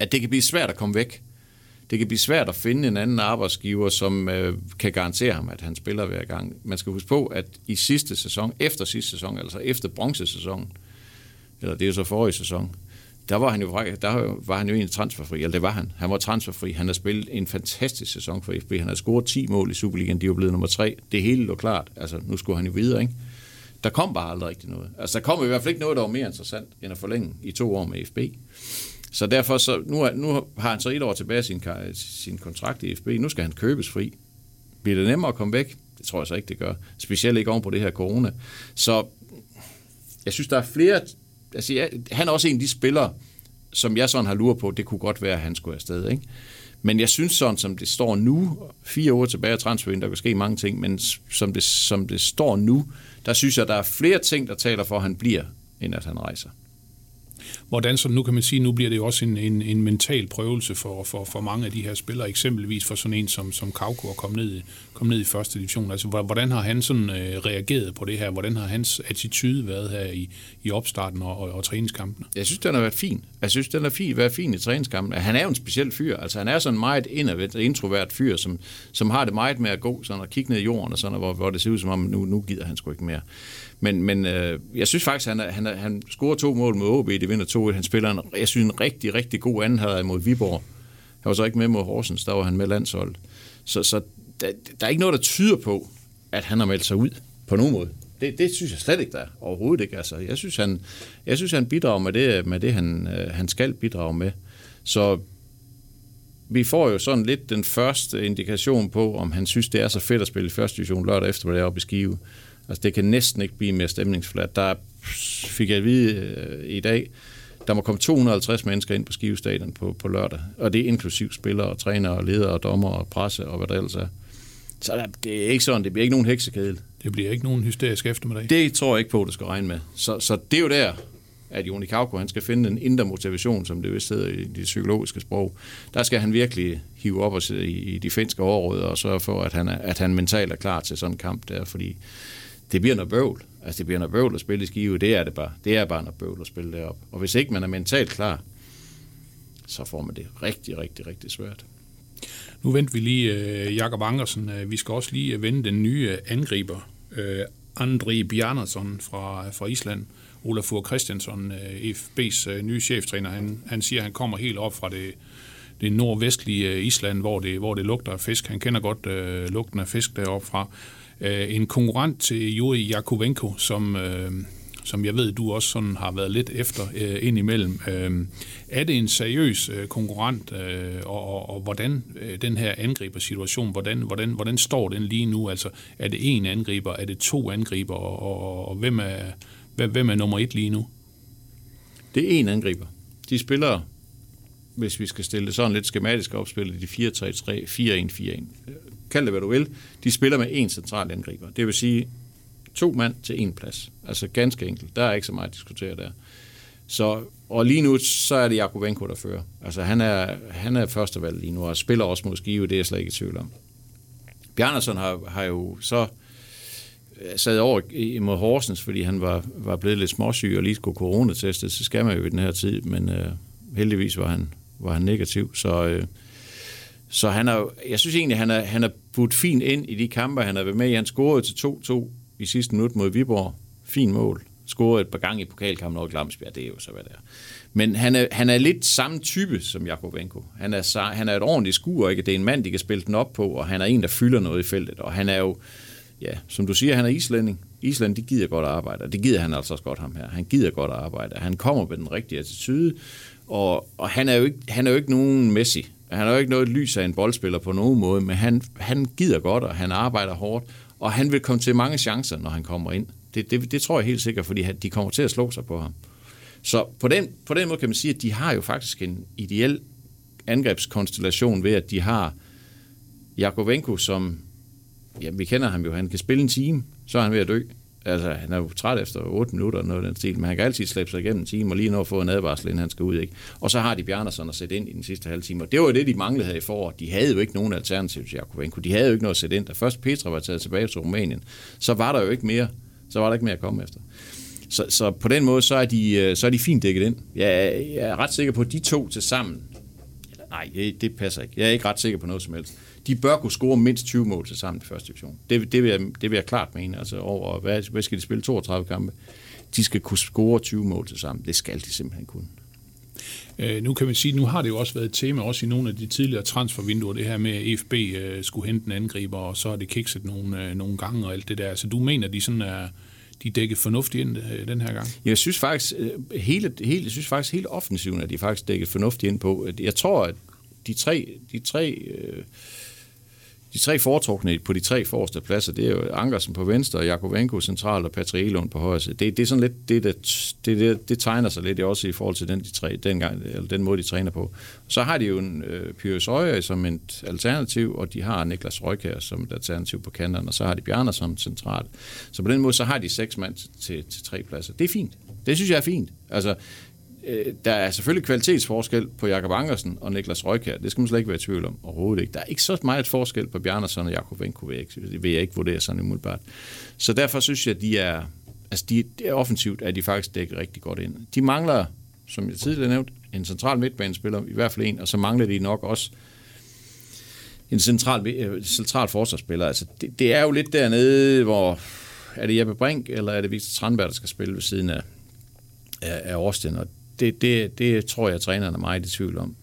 at det kan blive svært at komme væk. Det kan blive svært at finde en anden arbejdsgiver, som øh, kan garantere ham, at han spiller hver gang. Man skal huske på, at i sidste sæson, efter sidste sæson, altså efter bronzesæsonen, eller det er så forrige sæson, der var han jo, der var han jo egentlig transferfri, eller det var han. Han var transferfri. Han har spillet en fantastisk sæson for FB. Han har scoret 10 mål i Superligaen. De var blevet nummer 3. Det hele lå klart. Altså, nu skulle han jo videre, ikke? Der kom bare aldrig rigtig noget. Altså, der kom i hvert fald ikke noget, der var mere interessant, end at forlænge i to år med FB. Så derfor, så, nu, er, nu har han så et år tilbage sin, sin kontrakt i FB. Nu skal han købes fri. Bliver det nemmere at komme væk? Det tror jeg så ikke, det gør. Specielt ikke oven på det her corona. Så jeg synes, der er flere altså, jeg, han er også en af de spillere, som jeg sådan har luret på, det kunne godt være, at han skulle afsted. Ikke? Men jeg synes sådan, som det står nu, fire år tilbage af transferen, der kan ske mange ting, men som det, som det står nu, der synes jeg, der er flere ting, der taler for, at han bliver, end at han rejser. Hvordan så nu kan man sige, nu bliver det jo også en, en, en mental prøvelse for, for, for mange af de her spillere, eksempelvis for sådan en som, som Kauko at komme ned, komme ned i første division. Altså, hvordan har han sådan øh, reageret på det her? Hvordan har hans attitude været her i, i opstarten og, og, og træningskampene? Jeg synes, den har været fin. Jeg synes, den har fin, været fin i træningskampen. Han er jo en speciel fyr. Altså, han er sådan en meget indadvendt, introvert fyr, som, som har det meget med at gå sådan og kigge ned i jorden, og sådan, og hvor, hvor det ser ud som om, nu, nu gider han sgu ikke mere. Men, men øh, jeg synes faktisk, han, han, han scorer to mål mod OB, det vinder 2-1. Han spiller en, jeg synes, en rigtig, rigtig god anden halvleg mod Viborg. Han var så ikke med mod Horsens, der var han med landshold. Så, så der, der er ikke noget, der tyder på, at han har meldt sig ud på nogen måde. Det, det synes jeg slet ikke, der er. Overhovedet ikke. Altså, jeg, synes, han, jeg synes, han bidrager med det, med det han, øh, han skal bidrage med. Så vi får jo sådan lidt den første indikation på, om han synes, det er så fedt at spille i første division lørdag eftermiddag oppe i Skive. Altså, det kan næsten ikke blive mere stemningsfladt. Der fik jeg at vide øh, i dag, der må komme 250 mennesker ind på Skive Stadion på, på lørdag, og det er inklusiv spillere, og trænere, og ledere, og dommer, og presse, og hvad der ellers er. Så der, det er ikke sådan, det bliver ikke nogen heksekedel. Det bliver ikke nogen hysterisk eftermiddag. Det tror jeg ikke på, at det skal regne med. Så, så det er jo der, at Joni Kauko, han skal finde en indre motivation, som det vist hedder i det psykologiske sprog. Der skal han virkelig hive op og sidde i, i de finske overråder og sørge for, at han, er, at han mentalt er klar til sådan en kamp der, fordi det bliver noget bøvl. Altså, det bliver noget bøvl at spille i Skive, det er det bare. Det er bare noget bøvl at spille derop. Og hvis ikke man er mentalt klar, så får man det rigtig, rigtig, rigtig svært. Nu venter vi lige uh, Jakob Angersen. Uh, vi skal også lige vende den nye øh, angriber, uh, André Bjarnason fra, fra Island. Olafur Christiansson, uh, FB's uh, nye cheftræner, han, han siger, at han kommer helt op fra det, det nordvestlige Island, hvor det, hvor det lugter af fisk. Han kender godt uh, lugten af fisk deroppe fra. Øh, en konkurrent til Juri Jakovenko, som, øh, som jeg ved, du også sådan har været lidt efter øh, indimellem. Øh, er det en seriøs øh, konkurrent, øh, og, og, og hvordan øh, den her angribersituation, hvordan, hvordan, hvordan står den lige nu? Altså, er det en angriber, er det to angriber, og, og, og hvem, er, hvem, hvem er nummer et lige nu? Det er en angriber. De spiller, hvis vi skal stille det sådan lidt skematisk opspillet, de 4-3-3, 4-1-4-1. Kald det, hvad du vil. De spiller med en central angriber. Det vil sige to mand til en plads. Altså ganske enkelt. Der er ikke så meget at diskutere der. Så, og lige nu, så er det Jakob Venko, der fører. Altså han er, han er førstevalg lige nu, og spiller også mod Skive, det er jeg slet ikke i tvivl om. Bjarnason har, har jo så øh, sad over imod Horsens, fordi han var, var blevet lidt småsyg og lige skulle coronatestet, så skal man jo i den her tid, men øh, heldigvis var han, var han negativ, så, øh, så han er, jeg synes egentlig, han er, han er budt fint ind i de kampe, han har været med i. Han scorede til 2-2 i sidste minut mod Viborg. Fin mål. Scorede et par gange i pokalkampen over Glamsbjerg, det er jo så, hvad det er. Men han er, han er lidt samme type som Jakovenko. Han er, han er et ordentligt skuer, ikke? Det er en mand, de kan spille den op på, og han er en, der fylder noget i feltet. Og han er jo, ja, som du siger, han er islænding. Island, de gider godt at arbejde, og det gider han altså også godt ham her. Han gider godt at arbejde. Han kommer med den rigtige attitude, og, og han, er jo ikke, han er jo ikke nogen Messi. Han er jo ikke noget lys af en boldspiller på nogen måde, men han, han gider godt, og han arbejder hårdt, og han vil komme til mange chancer, når han kommer ind. Det, det, det tror jeg helt sikkert, fordi de kommer til at slå sig på ham. Så på den, på den måde kan man sige, at de har jo faktisk en ideel angrebskonstellation ved, at de har Jakovenko, som, ja, vi kender ham jo, han kan spille en time, så er han ved at dø. Altså, han er jo træt efter 8 minutter og noget den stil, men han kan altid slæbe sig igennem en time og lige nå at få en advarsel, inden han skal ud. Ikke? Og så har de Bjarnason at sætte ind i den sidste halve time. Og det var jo det, de manglede her i foråret. De havde jo ikke nogen alternativ til Jakovenko. De havde jo ikke noget at sætte ind. Da først Petra var taget tilbage til Rumænien, så var der jo ikke mere. Så var der ikke mere at komme efter. Så, så på den måde, så er, de, øh, så er de fint dækket ind. Jeg, jeg er ret sikker på, at de to til sammen, nej, det passer ikke. Jeg er ikke ret sikker på noget som helst de bør kunne score mindst 20 mål til sammen i første division. Det, det, vil, jeg, det vil jeg klart mene. Altså over, hvad, hvad skal de spille? 32 kampe? De skal kunne score 20 mål til sammen. Det skal de simpelthen kunne. Øh, nu kan man sige, nu har det jo også været et tema også i nogle af de tidligere transfervinduer, det her med, at EFB øh, skulle hente en angriber, og så har det kikset nogle, øh, nogle gange og alt det der. Så du mener, de sådan er, de dækket fornuftigt ind øh, den her gang? Jeg synes faktisk, øh, hele, hele, jeg synes faktisk hele offensiven er de faktisk dækket fornuftigt ind på. Jeg tror, at de tre, de tre øh, de tre foretrukne på de tre forreste pladser, det er jo Ankersen på venstre, Jakovenko centralt og Patrick Elund på højre side. Det, det er sådan lidt, det, det, det, det tegner sig lidt også i forhold til den, de tre, den, gang, eller den måde, de træner på. Så har de jo en øh, Pyrus Øje som et alternativ, og de har Niklas Røykær som et alternativ på kanterne, og så har de Bjarner som centralt. Så på den måde, så har de seks mand til, til, til tre pladser. Det er fint. Det synes jeg er fint. Altså, øh, der er selvfølgelig kvalitetsforskel på Jakob Angersen og Niklas Røykær. Det skal man slet ikke være i tvivl om overhovedet ikke. Der er ikke så meget forskel på Bjarnason og Jakob Venko, vil altså, jeg ikke, vil jeg ikke vurdere sådan umiddelbart. Så derfor synes jeg, at de er, altså de, de er offensivt, at de faktisk dækker rigtig godt ind. De mangler, som jeg tidligere nævnt, en central midtbanespiller, i hvert fald en, og så mangler de nok også en central, øh, central forsvarsspiller. Altså, det, det, er jo lidt dernede, hvor er det Jeppe Brink, eller er det Victor Tranberg, der skal spille ved siden af, af, af Austin, og det, det, det tror jeg, at trænerne er meget i tvivl om.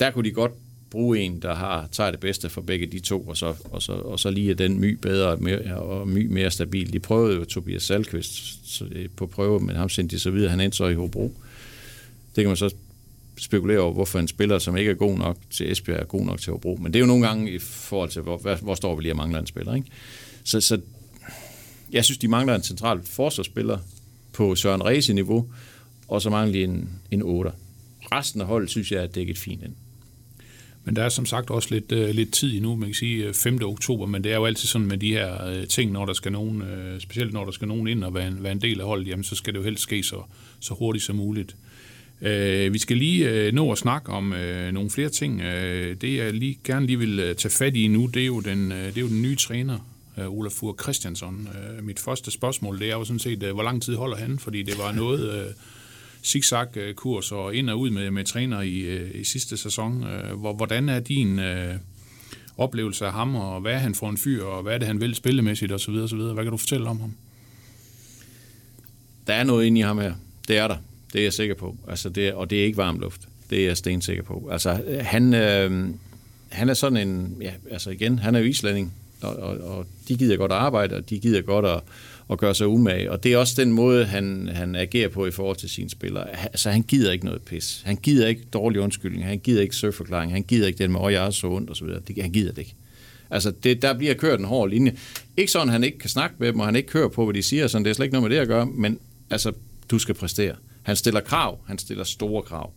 Der kunne de godt bruge en, der har tager det bedste for begge de to, og så, og så, og så lige er den my bedre og, mere, og my mere stabil. De prøvede jo Tobias Salkvist øh, på prøve, men ham sendte de så videre. Han endte så i Hobro. Det kan man så spekulere over, hvorfor en spiller, som ikke er god nok til Esbjerg, er god nok til Hobro. Men det er jo nogle gange i forhold til, hvor, hvor står vi lige og mangler en spiller. Ikke? Så, så jeg synes, de mangler en central forsvarsspiller på Søren Reese niveau, og så mangler de en, en 8. Resten af holdet synes jeg er dækket fint ind. Men der er som sagt også lidt, uh, lidt tid endnu, man kan sige øh, 5. oktober, men det er jo altid sådan med de her uh, ting, når der skal nogen, uh, specielt når der skal nogen ind og være en, være en del af holdet, jamen så skal det jo helst ske så, så hurtigt som muligt. Uh, vi skal lige uh, nå at snakke om uh, nogle flere ting. Uh, det jeg lige, gerne lige vil uh, tage fat i nu, det er jo den, uh, det er jo den nye træner, uh, Olaf Fur Christiansson. Uh, mit første spørgsmål, det er jo sådan set, uh, hvor lang tid holder han? Fordi det var noget... Uh, zigzag-kurs øh, og ind og ud med, med træner i, øh, i sidste sæson. Øh, hvordan er din øh, oplevelse af ham, og hvad er han for en fyr, og hvad er det, han vil spillemæssigt osv. osv. Hvad kan du fortælle om ham? Der er noget inde i ham her. Det er der. Det er jeg sikker på. Altså det, og det er ikke varm luft. Det er jeg stensikker på. Altså, han, øh, han er sådan en... Ja, altså igen, han er jo islænding, og, og, og de gider godt at arbejde, og de gider godt at, at gøre sig umage. Og det er også den måde, han, han agerer på i forhold til sine spillere. Altså, han gider ikke noget pis. Han gider ikke dårlige undskyldninger. Han gider ikke surforklaring. Han gider ikke den med, åh, jeg er så ondt, og så videre. Det, han gider det ikke. Altså, det, der bliver kørt en hård linje. Ikke sådan, han ikke kan snakke med dem, og han ikke hører på, hvad de siger. Sådan, det er slet ikke noget med det at gøre, men altså, du skal præstere. Han stiller krav. Han stiller store krav.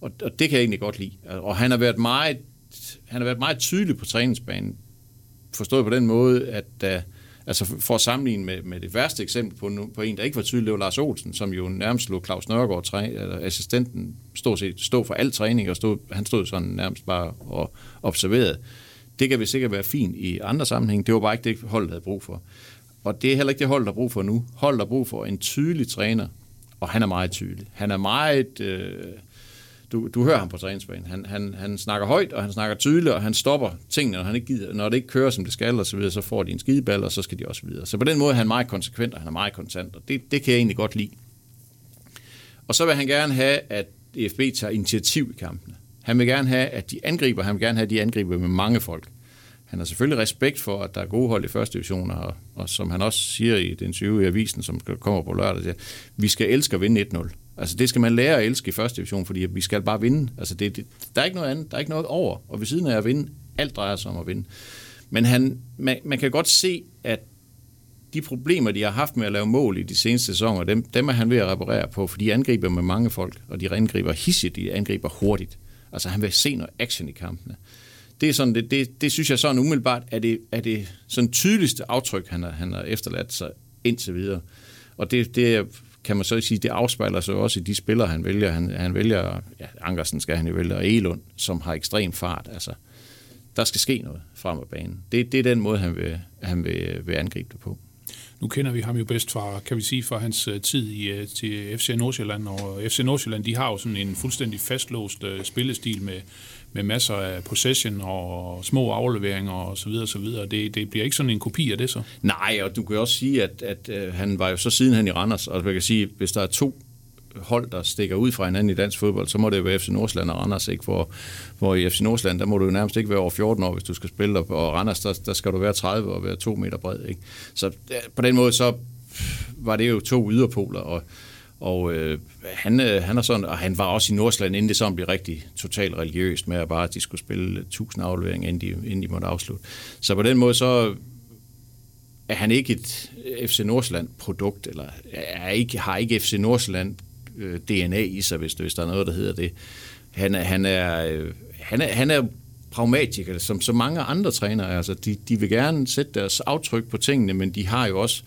Og, og det kan jeg egentlig godt lide. Og han har været meget, han har været meget tydelig på træningsbanen. Forstået på den måde, at da, Altså for at sammenligne med, med det værste eksempel på, på en, der ikke var tydelig, det var Lars Olsen, som jo nærmest lå Claus Nørgaard, træ, eller assistenten, stod, set, stod for al træning, og stod, han stod sådan nærmest bare og observerede. Det kan vi sikkert være fint i andre sammenhæng. Det var bare ikke det, holdet havde brug for. Og det er heller ikke det hold, der har brug for nu. Hold der brug for en tydelig træner, og han er meget tydelig. Han er meget... Øh, du, du hører ham på træningsbanen. Han, han, han snakker højt, og han snakker tydeligt, og han stopper tingene, når, han ikke gider, når det ikke kører, som det skal, og så videre, så får de en skideball, og så skal de også videre. Så på den måde er han meget konsekvent, og han er meget kontant, og det, det kan jeg egentlig godt lide. Og så vil han gerne have, at EFB tager initiativ i kampene. Han vil gerne have, at de angriber, han vil gerne have, at de angriber med mange folk. Han har selvfølgelig respekt for, at der er gode hold i første division, og, og som han også siger i den 20. i avisen, som kommer på lørdag, siger, vi skal elske at vinde 1-0. Altså det skal man lære at elske i første division, fordi vi skal bare vinde. Altså det, det, der er ikke noget andet, der er ikke noget over. Og ved siden af at vinde, alt drejer sig om at vinde. Men han, man, man kan godt se, at de problemer, de har haft med at lave mål i de seneste sæsoner, dem, dem er han ved at reparere på, for de angriber med mange folk, og de angriber hissigt, de angriber hurtigt. Altså han vil se noget action i kampene. Det, er sådan, det, det, det synes jeg sådan umiddelbart er det, er det sådan tydeligste aftryk, han har, han har efterladt sig indtil videre. Og det, det kan man så sige, det afspejler sig også i de spillere, han vælger. Han, han vælger, ja, Ankersen skal han jo vælge, og Elund, som har ekstrem fart. Altså, der skal ske noget frem af banen. Det, det er den måde, han vil, han vil, vil angribe det på. Nu kender vi ham jo bedst fra, kan vi sige, fra hans øh, tid i, øh, til FC Nordsjælland, og FC Nordsjælland, de har jo sådan en fuldstændig fastlåst øh, spillestil med, med masser af possession og små afleveringer og så videre, og så videre. Det, det bliver ikke sådan en kopi af det så? Nej, og du kan også sige, at, at, øh, han var jo så siden han i Randers, og man kan sige, hvis der er to hold, der stikker ud fra hinanden i dansk fodbold, så må det være FC Nordsjælland og Randers, ikke? Hvor, hvor i FC Nordsjælland, der må du jo nærmest ikke være over 14 år, hvis du skal spille, og Randers, der, der skal du være 30 og være 2 meter bred. Ikke? Så på den måde, så var det jo to yderpoler, og, og øh, han, øh, han, er sådan, og han var også i Nordsjælland, inden det sådan blev rigtig totalt religiøst med, at bare at de skulle spille 1000 afleveringer, inden de, inden de måtte afslutte. Så på den måde, så er han ikke et øh, FC Nordsjælland-produkt, eller er ikke, har ikke FC Nordsjælland øh, DNA i sig, hvis, hvis der er noget, der hedder det. Han er, han er, øh, han er, han er pragmatiker, som så mange andre trænere. Altså, de, de vil gerne sætte deres aftryk på tingene, men de har jo også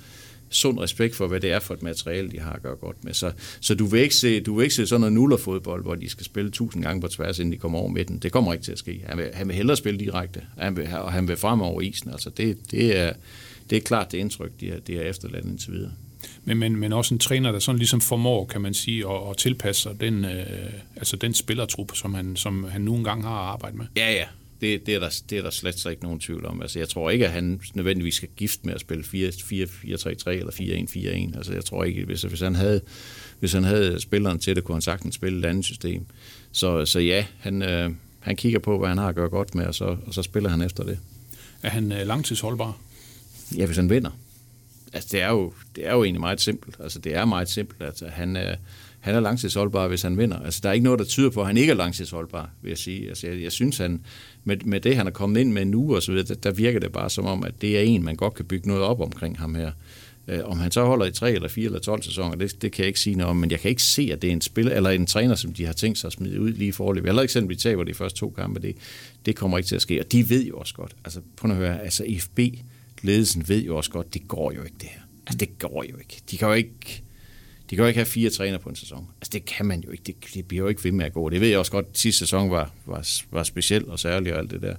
sund respekt for, hvad det er for et materiale, de har at gøre godt med. Så, så du, vil ikke se, du vil ikke se sådan noget nullerfodbold, hvor de skal spille tusind gange på tværs, inden de kommer over midten. Det kommer ikke til at ske. Han vil, han vil hellere spille direkte, han vil, og han vil frem over isen. Altså det, det, er, det er klart det indtryk, de har, de har efterladt indtil videre men, men, men også en træner, der sådan ligesom formår, kan man sige, at, at tilpasse sig den, øh, altså den spillertruppe, som han, som han nu engang har arbejdet med. Ja, ja. Det, det, er der, det er der slet så ikke nogen tvivl om. Altså, jeg tror ikke, at han nødvendigvis skal gift med at spille 4-4-3-3 eller 4-1-4-1. Altså, jeg tror ikke, hvis, hvis, han havde, hvis han havde spilleren til det, kunne han sagtens spille et andet system. Så, så ja, han, øh, han kigger på, hvad han har at gøre godt med, og så, og så spiller han efter det. Er han øh, langtidsholdbar? Ja, hvis han vinder altså det er jo, det er jo egentlig meget simpelt. Altså det er meget simpelt, at han, er, han er langtidsholdbar, hvis han vinder. Altså, der er ikke noget, der tyder på, at han ikke er langtidsholdbar, vil jeg sige. Altså, jeg, jeg synes, han, med, med det, han er kommet ind med nu, og så videre, der, der virker det bare som om, at det er en, man godt kan bygge noget op omkring ham her. Øh, om han så holder i 3 eller 4 eller 12 sæsoner, det, det kan jeg ikke sige noget om, men jeg kan ikke se, at det er en spiller eller en træner, som de har tænkt sig at smide ud lige i forløb. Eller eksempel, vi taber de første to kampe, det, det kommer ikke til at ske. Og de ved jo også godt, altså prøv at høre, altså IFB, ledelsen ved jo også godt, det går jo ikke det her. Altså det går jo ikke. De kan jo ikke, de kan jo ikke have fire træner på en sæson. Altså det kan man jo ikke. Det, det bliver jo ikke ved med at gå. Det ved jeg også godt, at sidste sæson var, var, var speciel og særlig og alt det der.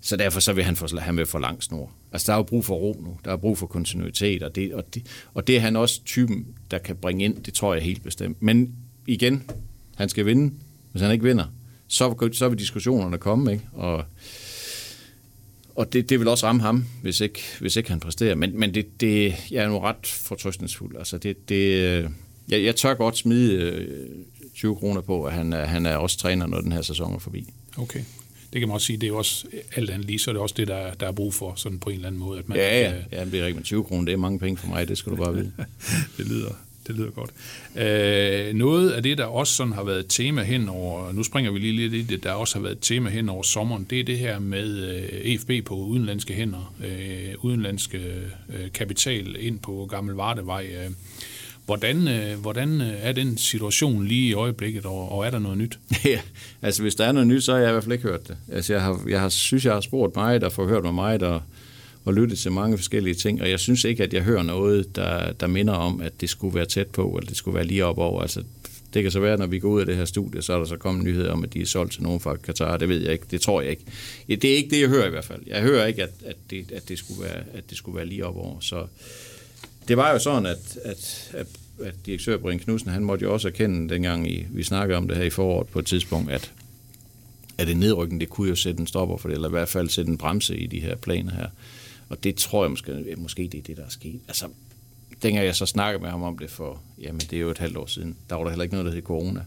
Så derfor så vil han, få, han vil få lang snor. Altså, der er jo brug for ro nu. Der er brug for kontinuitet, og det, og, det, og det er han også typen, der kan bringe ind. Det tror jeg helt bestemt. Men igen, han skal vinde. Hvis han ikke vinder, så, så vil diskussionerne komme, ikke? Og, og det, det vil også ramme ham, hvis ikke, hvis ikke han præsterer. Men, men det, det, jeg er nu ret fortrøstningsfuld. Altså, det, det, jeg, jeg tør godt smide 20 øh, kroner på, at han, han er også træner, når den her sæson er forbi. Okay det kan man også sige, det er også alt andet lige, så er det også det, der, der er brug for, sådan på en eller anden måde. At man, ja, ja, ja, det er rigtigt, men 20 kroner, det er mange penge for mig, det skal du bare vide. *laughs* det lyder, det lyder godt. Øh, noget af det, der også sådan har været et tema hen over, nu springer vi lige lidt i det, der også har været et tema hen over sommeren, det er det her med øh, EFB på udenlandske hænder, øh, udenlandske øh, kapital ind på Gammel Vardevej. Øh, Hvordan, øh, hvordan øh, er den situation lige i øjeblikket, og, og er der noget nyt? *laughs* Ja, altså hvis der er noget nyt, så har jeg i hvert fald ikke hørt det. Altså jeg, har, jeg har, synes, jeg har spurgt mig, der får hørt mig der og, og lyttet til mange forskellige ting, og jeg synes ikke, at jeg hører noget, der, der minder om, at det skulle være tæt på, eller det skulle være lige op over. Altså, det kan så være, når vi går ud af det her studie, så er der så kommet nyheder om, at de er solgt til nogen fra Katar. Det ved jeg ikke. Det tror jeg ikke. Det er ikke det, jeg hører i hvert fald. Jeg hører ikke, at, at, det, at, det, skulle være, at det skulle være lige op over. Så det var jo sådan, at, at, at, at direktør Brian Knudsen, han måtte jo også erkende, dengang i, vi snakkede om det her i foråret på et tidspunkt, at, at det nedrykning, det kunne jo sætte en stopper for det, eller i hvert fald sætte en bremse i de her planer her. Og det tror jeg måske, måske det er det, der er sket. Altså, dengang jeg så snakkede med ham om det for, jamen det er jo et halvt år siden, der var der heller ikke noget, der hed corona.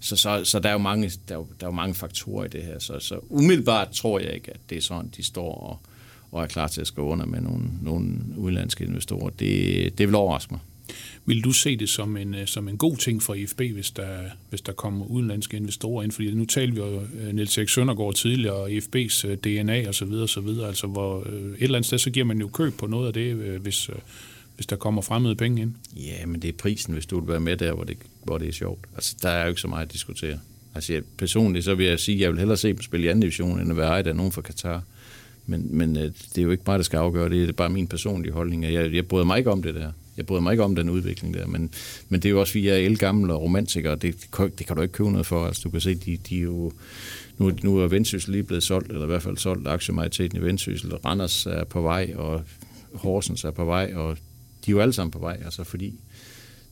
Så, så, så der, er jo mange, der, er jo, der er jo mange faktorer i det her. Så, så umiddelbart tror jeg ikke, at det er sådan, de står og, og er klar til at skrive under med nogle, nogle udenlandske investorer. Det, det vil overraske mig. Vil du se det som en, øh, som en god ting for IFB, hvis der, hvis der kommer udenlandske investorer ind? Fordi nu talte vi jo øh, Niels Erik Søndergaard tidligere, og IFB's øh, DNA og så videre, så videre. Altså, hvor et eller andet sted, så giver man jo køb på noget af det, hvis, hvis der kommer fremmede penge ind. Ja, men det er prisen, hvis du vil være med der, hvor det, hvor det er sjovt. Altså, der er jo ikke så meget at diskutere. Altså, jeg, personligt så vil jeg sige, at jeg vil hellere se dem spille i anden division, end at være ejet af nogen fra Katar. Men, men det er jo ikke mig, der skal afgøre det. Det er bare min personlige holdning. Jeg, jeg bryder mig ikke om det der. Jeg bryder mig ikke om den udvikling der, men, men det er jo også, vi er elgamle og romantikere, det, det, det kan du ikke købe noget for. Altså, du kan se, de, de er jo, nu, nu er Vendsyssel lige blevet solgt, eller i hvert fald solgt aktiemajoriteten i Vendsyssel. Randers er på vej, og Horsens er på vej, og de er jo alle sammen på vej, altså fordi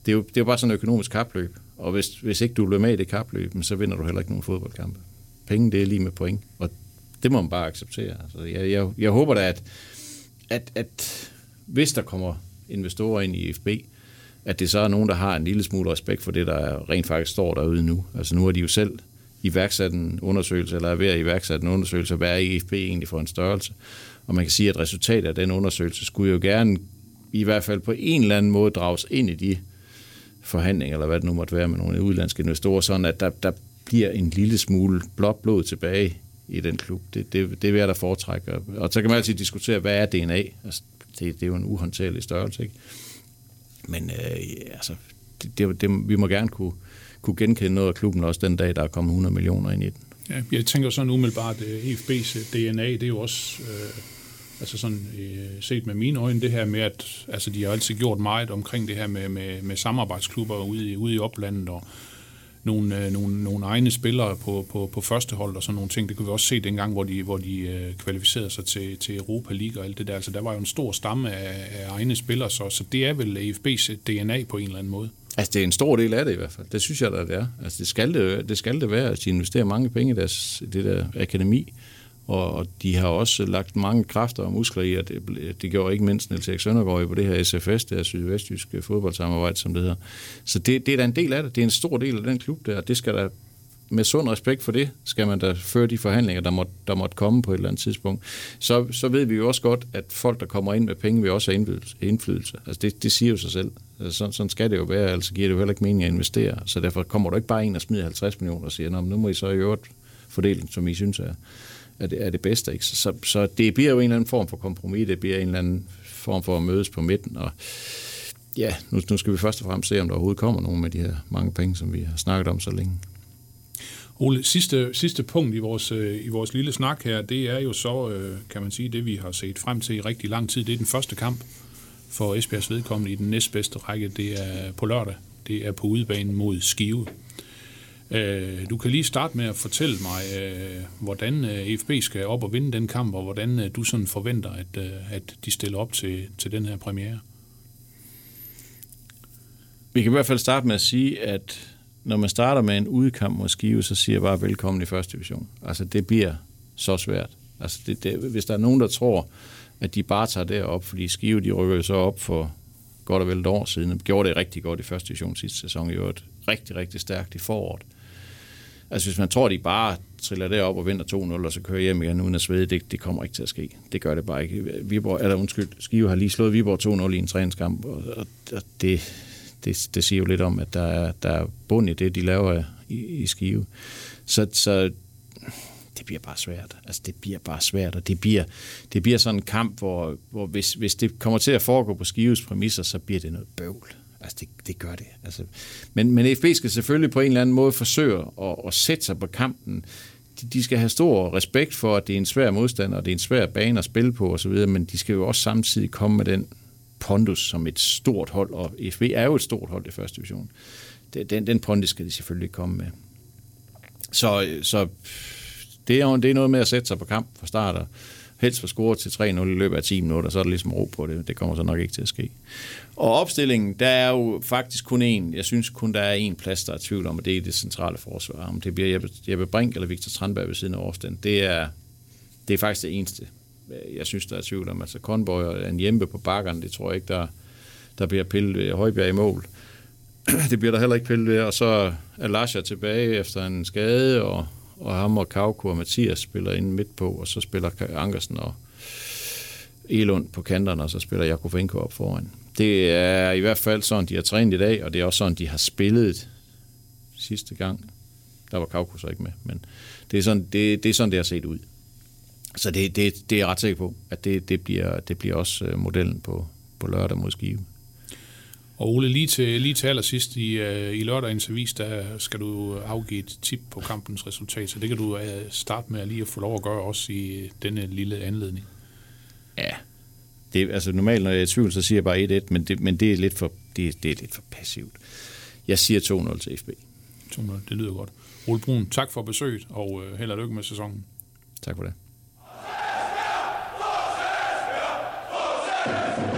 det er jo, det er jo bare sådan et økonomisk kapløb, og hvis, hvis ikke du bliver med i det kapløb, så vinder du heller ikke nogen fodboldkampe. Penge, det er lige med point, og det må man bare acceptere. Altså, jeg, jeg, jeg håber da, at, at, at hvis der kommer investorer ind i FB, at det så er nogen, der har en lille smule respekt for det, der rent faktisk står derude nu. Altså nu har de jo selv iværksat en undersøgelse, eller er ved at iværksætte en undersøgelse, hvad er IFB egentlig for en størrelse. Og man kan sige, at resultatet af den undersøgelse skulle jo gerne i hvert fald på en eller anden måde drages ind i de forhandlinger, eller hvad det nu måtte være med nogle udlandske investorer, sådan at der, der bliver en lille smule blåt blod tilbage i den klub. Det, det, det vil jeg da foretrække. Og så kan man altid diskutere, hvad er DNA? Altså, det, det er jo en uhåndterlig størrelse, ikke? Men øh, altså, det, det, det, vi må gerne kunne, kunne genkende noget af klubben også den dag, der er kommet 100 millioner ind i den. Ja, jeg tænker sådan umiddelbart, øh, at EFB's øh, DNA, det er jo også, øh, altså sådan øh, set med mine øjne, det her med, at altså, de har altid gjort meget omkring det her med, med, med samarbejdsklubber ude i, ude i oplandet, og nogle, øh, nogle, nogle egne spillere på, på, på første hold og sådan nogle ting. Det kunne vi også se dengang, hvor de, hvor de øh, kvalificerede sig til, til Europa League og alt det der. Altså, der var jo en stor stamme af, af egne spillere, så, så det er vel AFB's øh, DNA på en eller anden måde. Altså, det er en stor del af det i hvert fald. Det synes jeg da, det er. Altså, det skal det, det, skal det være, at de investerer mange penge i deres, det der akademi og, og de har også lagt mange kræfter og muskler i, og det, det gjorde ikke mindst Niels Erik Søndergaard på det her SFS, det her sydvestjyske fodboldsamarbejde, som det hedder. Så det, det er da en del af det. Det er en stor del af den klub der, og det skal der med sund respekt for det, skal man da føre de forhandlinger, der måtte, der måtte komme på et eller andet tidspunkt. Så, så ved vi jo også godt, at folk, der kommer ind med penge, vil også have indflydelse. indflydelse. Altså det, det siger jo sig selv. Altså, sådan, sådan skal det jo være, altså giver det jo heller ikke mening at investere. Så derfor kommer du ikke bare ind og smider 50 millioner og siger, Nå, men nu må I så i øvrigt fordele, som I synes er, er, det, er det bedste. Ikke? Så, så, så det bliver jo en eller anden form for kompromis, det bliver en eller anden form for at mødes på midten, og ja, nu, nu skal vi først og fremmest se, om der overhovedet kommer nogen med de her mange penge, som vi har snakket om så længe. Ole, sidste, sidste punkt i vores, øh, i vores lille snak her, det er jo så, øh, kan man sige, det vi har set frem til i rigtig lang tid. Det er den første kamp for Esbjergs vedkommende i den næstbedste række. Det er på lørdag. Det er på udebanen mod Skive. Øh, du kan lige starte med at fortælle mig, øh, hvordan øh, FB skal op og vinde den kamp, og hvordan øh, du sådan forventer, at, øh, at de stiller op til, til den her premiere. Vi kan i hvert fald starte med at sige, at når man starter med en udekamp mod Skive, så siger jeg bare velkommen i første division. Altså det bliver så svært. Altså det, det, hvis der er nogen, der tror, at de bare tager derop, fordi Skive de rykker så op for godt og vel et år siden, og gjorde det rigtig godt i første division sidste sæson, i øvrigt rigtig, rigtig stærkt i foråret. Altså hvis man tror, at de bare triller derop og vinder 2-0, og så kører hjem igen uden at svede, det, det kommer ikke til at ske. Det gør det bare ikke. Viborg, eller undskyld, Skive har lige slået Viborg 2-0 i en træningskamp, og, og det, det, det siger jo lidt om, at der er, der er bund i det, de laver i, i Skive. Så, så det bliver bare svært. Altså, det bliver bare svært, og det bliver, det bliver sådan en kamp, hvor, hvor hvis, hvis det kommer til at foregå på Skives præmisser, så bliver det noget bøvl. Altså, det, det gør det. Altså, men, men FB skal selvfølgelig på en eller anden måde forsøge at, at sætte sig på kampen. De, de skal have stor respekt for, at det er en svær modstander, og det er en svær bane at spille på osv., men de skal jo også samtidig komme med den pondus som et stort hold, og FB er jo et stort hold i første division. Den, den pondus skal de selvfølgelig komme med. Så, så det, er, det er noget med at sætte sig på kamp fra start, og helst få score til 3-0 i løbet af 10 minutter, så er der ligesom ro på det. Det kommer så nok ikke til at ske. Og opstillingen, der er jo faktisk kun én. Jeg synes kun, der er én plads, der er tvivl om, og det er det centrale forsvar. Om det bliver Jeppe, Jeppe Brink eller Victor Strandberg ved siden af Årsten, det er, det er faktisk det eneste jeg synes, der er tvivl om. Altså Conboy og en hjemme på bakkerne, det tror jeg ikke, der, der bliver pillet ved Højbjerg i mål. *clears throat* det bliver der heller ikke pillet ved. Og så er Lasha tilbage efter en skade, og, og ham og Kauko og Mathias spiller inde midt på, og så spiller Ankersen og Elund på kanterne, og så spiller Jakovenko op foran. Det er i hvert fald sådan, de har trænet i dag, og det er også sådan, de har spillet sidste gang. Der var Kauko så ikke med, men det er sådan, det, det, er sådan, det har set ud. Så det, det, det er jeg ret sikker på, at det, det, bliver, det bliver også øh, modellen på, på lørdag mod Skive. Og Ole, lige til, lige til allersidst i, øh, i lørdagens avis, der skal du afgive et tip på kampens resultat, så det kan du øh, starte med lige at få lov at gøre også i øh, denne lille anledning. Ja, det, altså normalt når jeg er i tvivl, så siger jeg bare 1-1, men det, men det, er, lidt for, det, det er lidt for passivt. Jeg siger 2-0 til FB. 2-0, det lyder godt. Ole Brun, tak for besøget, og øh, held og lykke med sæsonen. Tak for det. Yes!